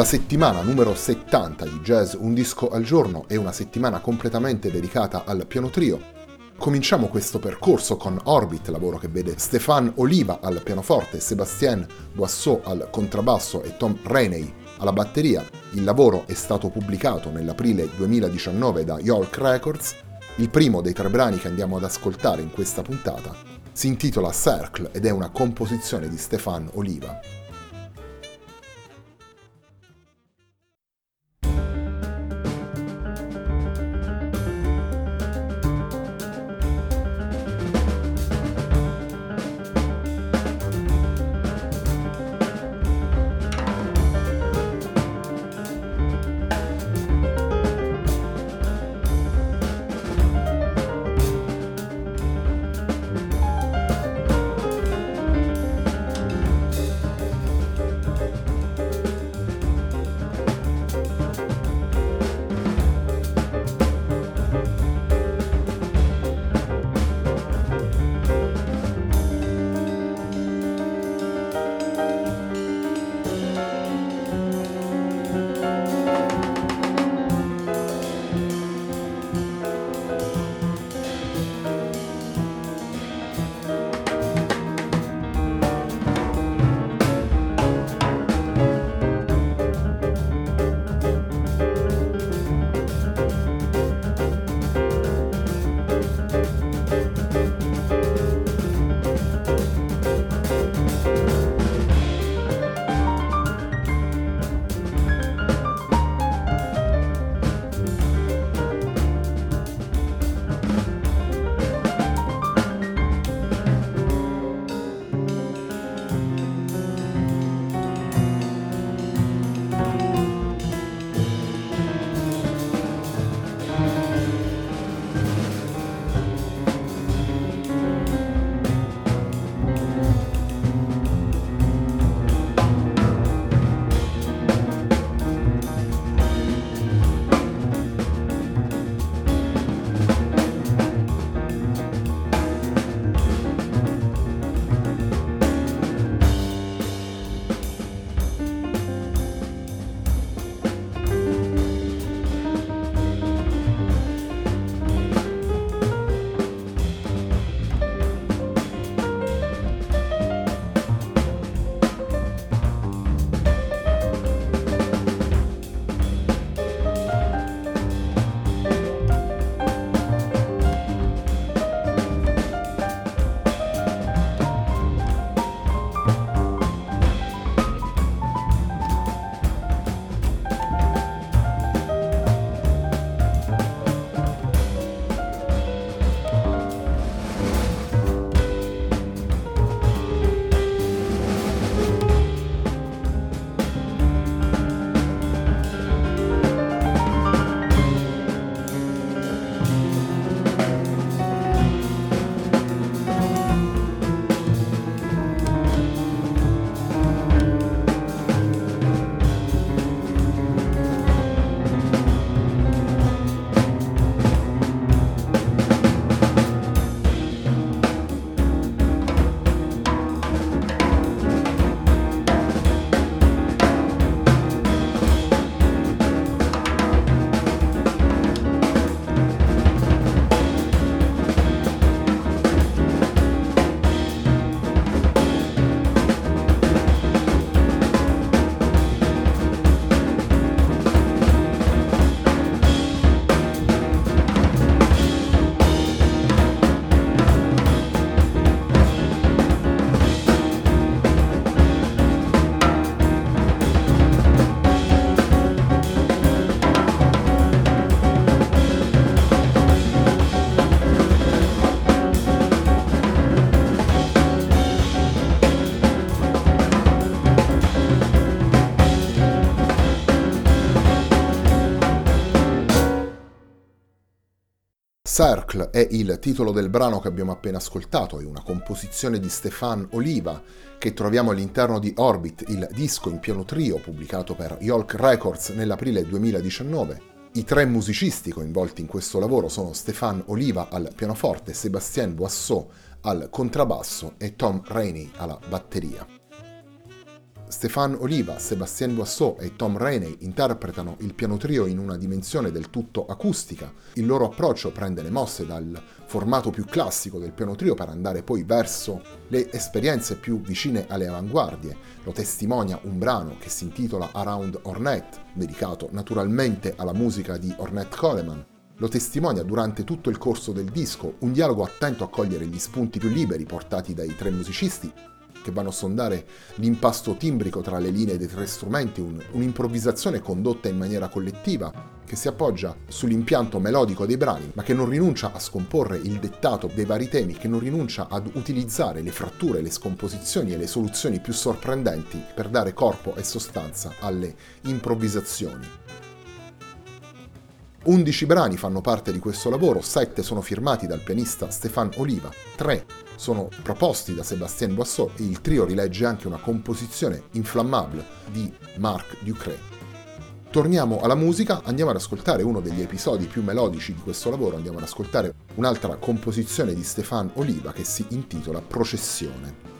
La settimana numero 70 di Jazz Un disco al giorno è una settimana completamente dedicata al piano trio. Cominciamo questo percorso con Orbit, lavoro che vede Stéphane Oliva al pianoforte, Sébastien Boisseau al contrabbasso e Tom Rainey alla batteria. Il lavoro è stato pubblicato nell'aprile 2019 da York Records. Il primo dei tre brani che andiamo ad ascoltare in questa puntata si intitola Circle ed è una composizione di Stéphane Oliva. Cercle è il titolo del brano che abbiamo appena ascoltato, è una composizione di Stefan Oliva che troviamo all'interno di Orbit, il disco in piano trio pubblicato per Yolk Records nell'aprile 2019. I tre musicisti coinvolti in questo lavoro sono Stefan Oliva al pianoforte, Sébastien Boisseau al contrabbasso e Tom Rainey alla batteria. Stefan Oliva, Sébastien Boisseau e Tom Rainey interpretano il piano trio in una dimensione del tutto acustica. Il loro approccio prende le mosse dal formato più classico del piano trio per andare poi verso le esperienze più vicine alle avanguardie. Lo testimonia un brano che si intitola Around Ornette, dedicato naturalmente alla musica di Ornette Coleman, lo testimonia durante tutto il corso del disco, un dialogo attento a cogliere gli spunti più liberi portati dai tre musicisti che vanno a sondare l'impasto timbrico tra le linee dei tre strumenti, un, un'improvvisazione condotta in maniera collettiva che si appoggia sull'impianto melodico dei brani, ma che non rinuncia a scomporre il dettato dei vari temi, che non rinuncia ad utilizzare le fratture, le scomposizioni e le soluzioni più sorprendenti per dare corpo e sostanza alle improvvisazioni. 11 brani fanno parte di questo lavoro, 7 sono firmati dal pianista Stéphane Oliva, 3 sono proposti da Sébastien Boisseau e il trio rilegge anche una composizione inflammabile di Marc Ducré. Torniamo alla musica, andiamo ad ascoltare uno degli episodi più melodici di questo lavoro, andiamo ad ascoltare un'altra composizione di Stéphane Oliva che si intitola Processione.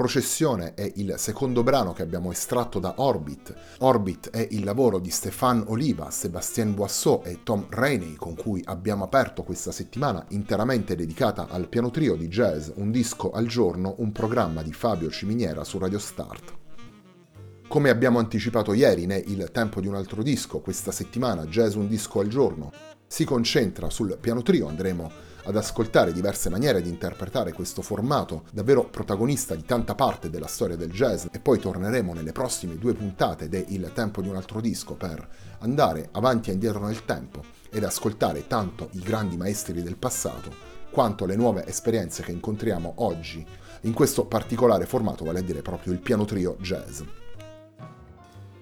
Processione è il secondo brano che abbiamo estratto da Orbit. Orbit è il lavoro di Stéphane Oliva, Sébastien Boisseau e Tom Rainey con cui abbiamo aperto questa settimana interamente dedicata al piano trio di jazz Un disco al giorno, un programma di Fabio Ciminiera su Radio Start. Come abbiamo anticipato ieri né Il tempo di un altro disco, questa settimana Jazz Un disco al giorno si concentra sul piano trio, andremo ad ascoltare diverse maniere di interpretare questo formato davvero protagonista di tanta parte della storia del jazz e poi torneremo nelle prossime due puntate de Il tempo di un altro disco per andare avanti e indietro nel tempo ed ascoltare tanto i grandi maestri del passato quanto le nuove esperienze che incontriamo oggi in questo particolare formato, vale a dire proprio il piano trio jazz.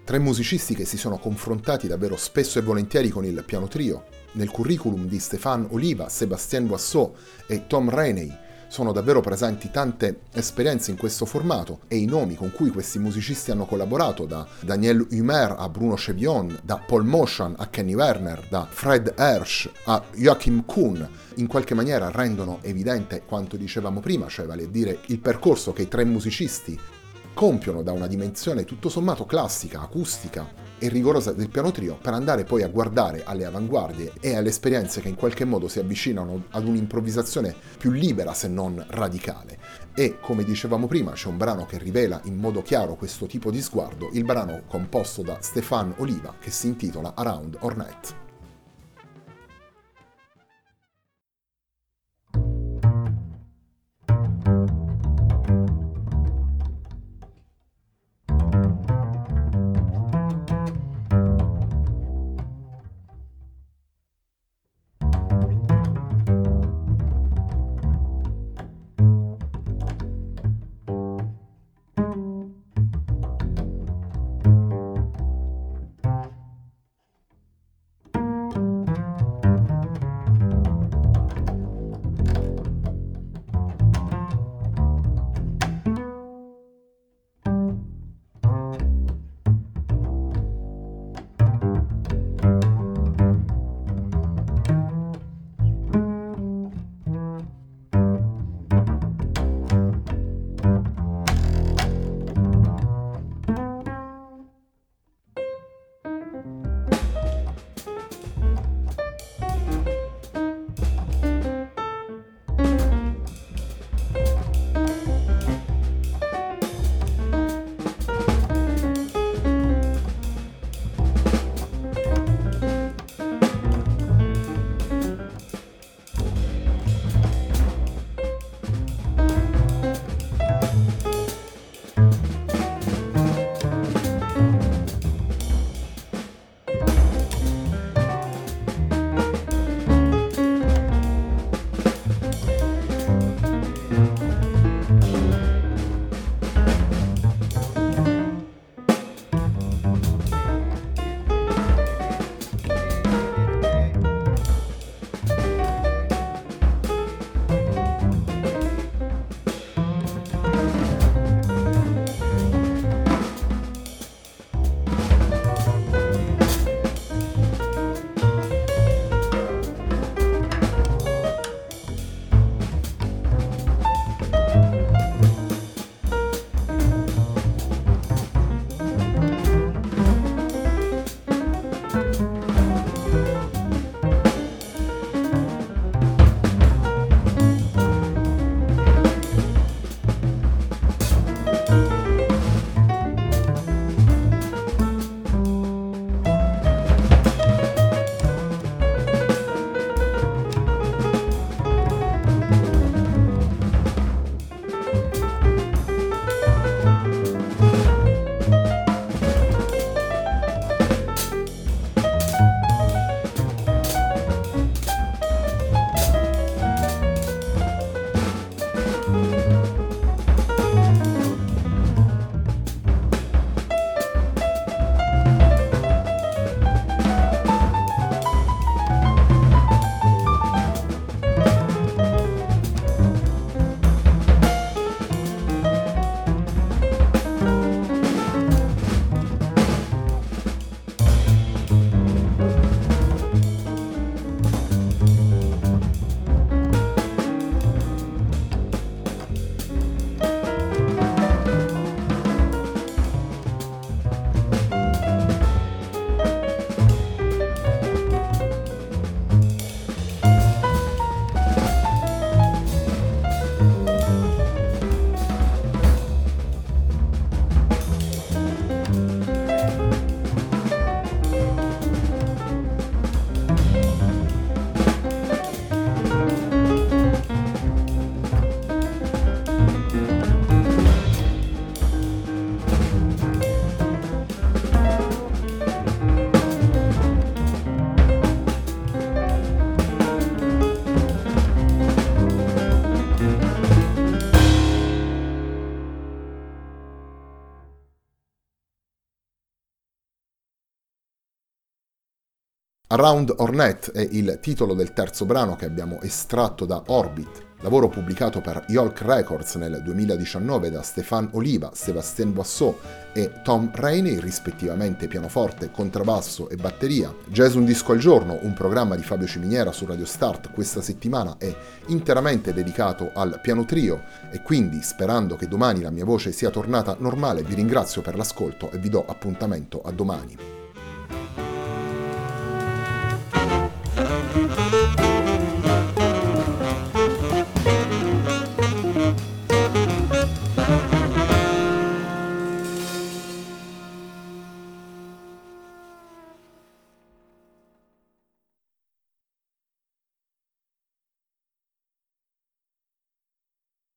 Tre musicisti che si sono confrontati davvero spesso e volentieri con il piano trio, nel curriculum di Stéphane Oliva, Sébastien Boisseau e Tom Rainey sono davvero presenti tante esperienze in questo formato e i nomi con cui questi musicisti hanno collaborato, da Daniel Humer a Bruno Chevion, da Paul Motion a Kenny Werner, da Fred Hersch a Joachim Kuhn, in qualche maniera rendono evidente quanto dicevamo prima, cioè vale a dire il percorso che i tre musicisti compiono da una dimensione tutto sommato classica, acustica, e rigorosa del piano trio per andare poi a guardare alle avanguardie e alle esperienze che in qualche modo si avvicinano ad un'improvvisazione più libera se non radicale. E come dicevamo prima c'è un brano che rivela in modo chiaro questo tipo di sguardo, il brano composto da Stefan Oliva che si intitola Around Ornette. Around Ornette è il titolo del terzo brano che abbiamo estratto da Orbit, lavoro pubblicato per Yolk Records nel 2019 da Stéphane Oliva, Sébastien Boisseau e Tom Rainey, rispettivamente pianoforte, contrabbasso e batteria. Jazz Un Disco al Giorno, un programma di Fabio Ciminiera su Radio Start questa settimana è interamente dedicato al piano trio e quindi sperando che domani la mia voce sia tornata normale vi ringrazio per l'ascolto e vi do appuntamento a domani.